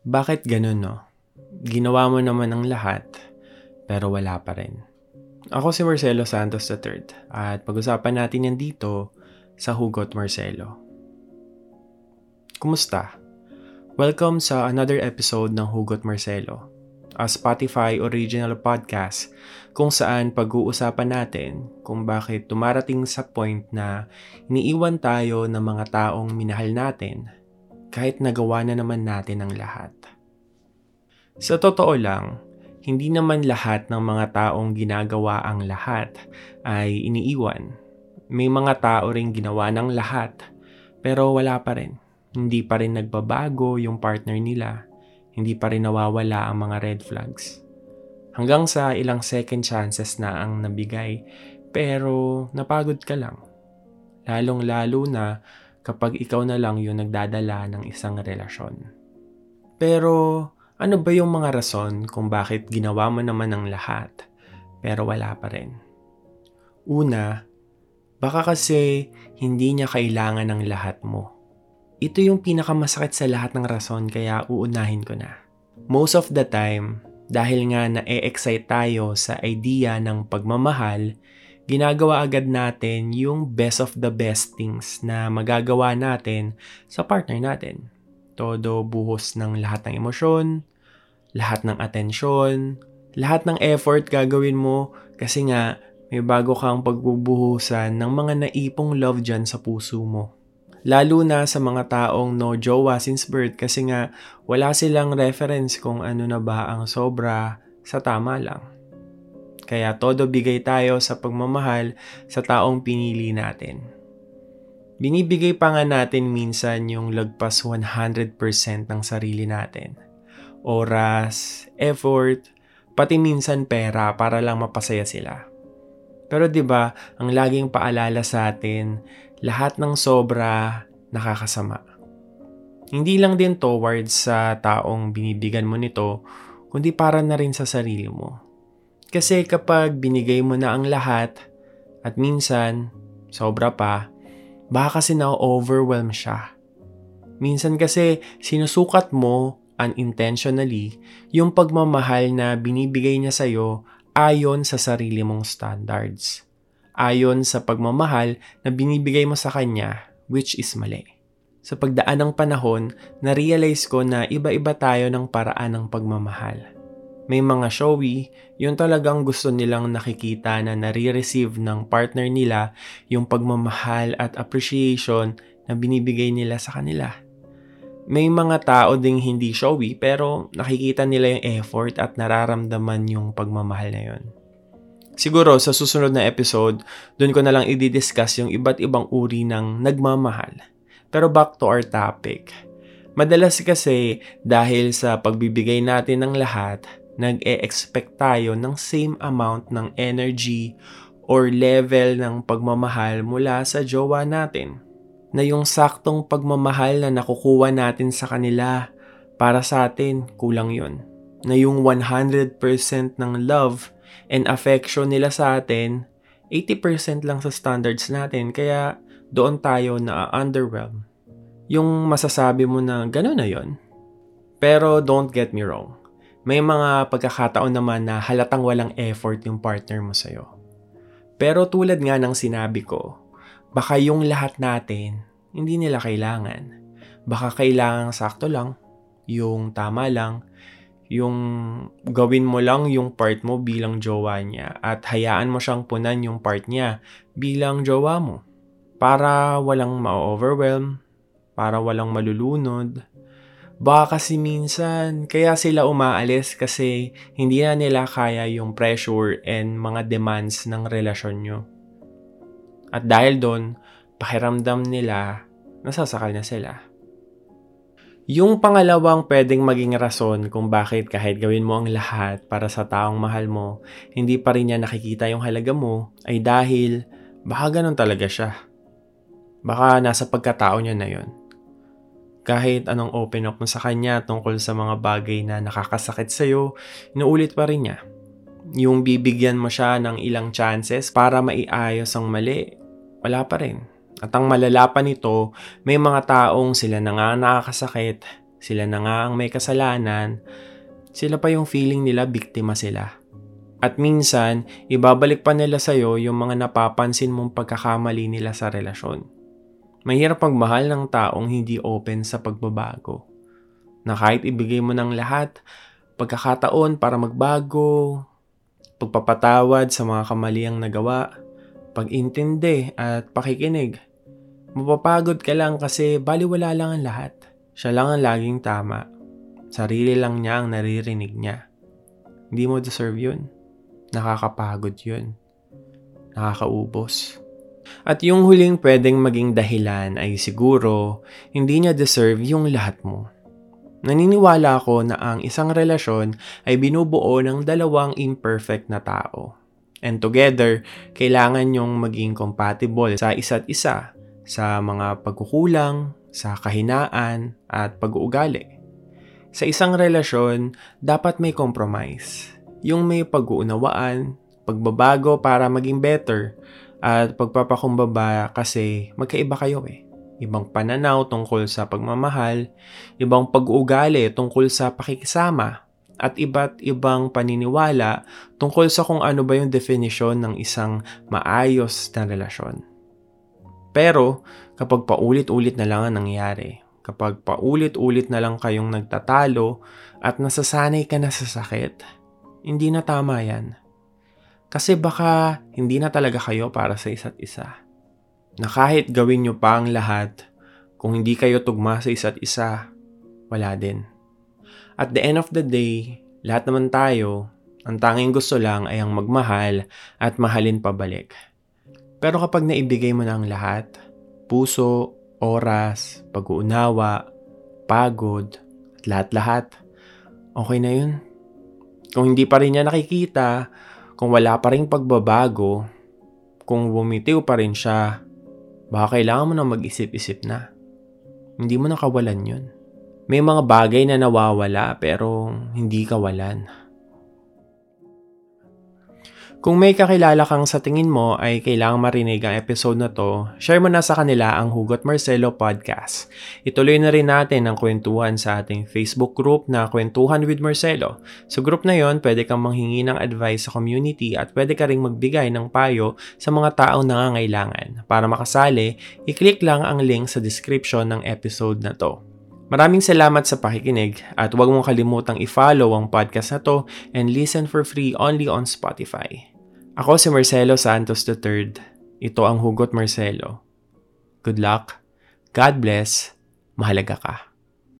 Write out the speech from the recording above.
Bakit ganun no? Ginawa mo naman ang lahat, pero wala pa rin. Ako si Marcelo Santos III at pag-usapan natin yan dito sa Hugot Marcelo. Kumusta? Welcome sa another episode ng Hugot Marcelo, a Spotify original podcast kung saan pag-uusapan natin kung bakit tumarating sa point na iniiwan tayo ng mga taong minahal natin kahit nagawa na naman natin ang lahat. Sa totoo lang, hindi naman lahat ng mga taong ginagawa ang lahat ay iniiwan. May mga tao ring ginawa ng lahat pero wala pa rin. Hindi pa rin nagbabago yung partner nila. Hindi pa rin nawawala ang mga red flags. Hanggang sa ilang second chances na ang nabigay pero napagod ka lang. Lalong lalo na kapag ikaw na lang yung nagdadala ng isang relasyon. Pero ano ba yung mga rason kung bakit ginawa mo naman ang lahat pero wala pa rin? Una, baka kasi hindi niya kailangan ng lahat mo. Ito yung pinakamasakit sa lahat ng rason kaya uunahin ko na. Most of the time, dahil nga na-excite tayo sa idea ng pagmamahal, ginagawa agad natin yung best of the best things na magagawa natin sa partner natin. Todo buhos ng lahat ng emosyon, lahat ng atensyon, lahat ng effort gagawin mo kasi nga may bago kang pagbubuhusan ng mga naipong love dyan sa puso mo. Lalo na sa mga taong no jowa since birth kasi nga wala silang reference kung ano na ba ang sobra sa tama lang. Kaya todo bigay tayo sa pagmamahal sa taong pinili natin. Binibigay pa nga natin minsan yung lagpas 100% ng sarili natin. Oras, effort, pati minsan pera para lang mapasaya sila. Pero 'di ba, ang laging paalala sa atin, lahat ng sobra nakakasama. Hindi lang din towards sa taong binibigyan mo nito, kundi para na rin sa sarili mo. Kasi kapag binigay mo na ang lahat at minsan sobra pa, baka kasi na-overwhelm siya. Minsan kasi sinusukat mo unintentionally yung pagmamahal na binibigay niya sa'yo ayon sa sarili mong standards. Ayon sa pagmamahal na binibigay mo sa kanya which is mali. Sa pagdaan ng panahon, na-realize ko na iba-iba tayo ng paraan ng pagmamahal may mga showy, yung talagang gusto nilang nakikita na nare-receive ng partner nila yung pagmamahal at appreciation na binibigay nila sa kanila. May mga tao ding hindi showy pero nakikita nila yung effort at nararamdaman yung pagmamahal na yun. Siguro sa susunod na episode, doon ko na lang i-discuss yung iba't ibang uri ng nagmamahal. Pero back to our topic. Madalas kasi dahil sa pagbibigay natin ng lahat, nag-e-expect tayo ng same amount ng energy or level ng pagmamahal mula sa jowa natin. Na yung saktong pagmamahal na nakukuha natin sa kanila para sa atin, kulang yon. Na yung 100% ng love and affection nila sa atin, 80% lang sa standards natin, kaya doon tayo na underwhelm. Yung masasabi mo na gano'n na yon. Pero don't get me wrong may mga pagkakataon naman na halatang walang effort yung partner mo sa'yo. Pero tulad nga ng sinabi ko, baka yung lahat natin, hindi nila kailangan. Baka kailangan sakto lang, yung tama lang, yung gawin mo lang yung part mo bilang jowa niya at hayaan mo siyang punan yung part niya bilang jowa mo. Para walang ma-overwhelm, para walang malulunod, Baka kasi minsan, kaya sila umaalis kasi hindi na nila kaya yung pressure and mga demands ng relasyon nyo. At dahil doon, pakiramdam nila, nasasakal na sila. Yung pangalawang pwedeng maging rason kung bakit kahit gawin mo ang lahat para sa taong mahal mo, hindi pa rin niya nakikita yung halaga mo, ay dahil baka ganun talaga siya. Baka nasa pagkatao niya na yon kahit anong open up mo sa kanya tungkol sa mga bagay na nakakasakit sa'yo, inuulit pa rin niya. Yung bibigyan mo siya ng ilang chances para maiayos ang mali, wala pa rin. At ang malala pa nito, may mga taong sila na nga nakakasakit, sila na nga ang may kasalanan, sila pa yung feeling nila biktima sila. At minsan, ibabalik pa nila sa'yo yung mga napapansin mong pagkakamali nila sa relasyon. Mahirap magmahal ng taong hindi open sa pagbabago. Na kahit ibigay mo ng lahat, pagkakataon para magbago, pagpapatawad sa mga kamaliang nagawa, pag-intindi at pakikinig. Mapapagod ka lang kasi baliwala lang ang lahat. Siya lang ang laging tama. Sarili lang niya ang naririnig niya. Hindi mo deserve yun. Nakakapagod yun. Nakakaubos. At yung huling pwedeng maging dahilan ay siguro hindi niya deserve yung lahat mo. Naniniwala ako na ang isang relasyon ay binubuo ng dalawang imperfect na tao. And together, kailangan yung maging compatible sa isa't isa sa mga pagkukulang, sa kahinaan, at pag-uugali. Sa isang relasyon, dapat may compromise yung may pag-uunawaan, pagbabago para maging better, at pagpapakumbaba kasi magkaiba kayo eh. Ibang pananaw tungkol sa pagmamahal, ibang pag-uugali tungkol sa pakikisama, at iba't ibang paniniwala tungkol sa kung ano ba yung definisyon ng isang maayos na relasyon. Pero kapag paulit-ulit na lang ang nangyari, kapag paulit-ulit na lang kayong nagtatalo at nasasanay ka na sa sakit, hindi na tama yan. Kasi baka hindi na talaga kayo para sa isa't isa. Na kahit gawin nyo pa ang lahat, kung hindi kayo tugma sa isa't isa, wala din. At the end of the day, lahat naman tayo, ang tanging gusto lang ay ang magmahal at mahalin pabalik. Pero kapag naibigay mo na ang lahat, puso, oras, pag-uunawa, pagod, at lahat-lahat, okay na yun. Kung hindi pa rin niya nakikita, kung wala pa rin pagbabago, kung bumitiw pa rin siya, baka kailangan mo na mag-isip-isip na. Hindi mo nakawalan yun. May mga bagay na nawawala pero hindi kawalan. Kung may kakilala kang sa tingin mo ay kailangang marinig ang episode na to, share mo na sa kanila ang Hugot Marcelo Podcast. Ituloy na rin natin ang kwentuhan sa ating Facebook group na Kwentuhan with Marcelo. Sa group na yon, pwede kang manghingi ng advice sa community at pwede ka ring magbigay ng payo sa mga taong nangangailangan. Para makasali, i-click lang ang link sa description ng episode na to. Maraming salamat sa pakikinig at huwag mong kalimutang i-follow ang podcast na to and listen for free only on Spotify. Ako si Marcelo Santos III. Ito ang Hugot Marcelo. Good luck, God bless, mahalaga ka.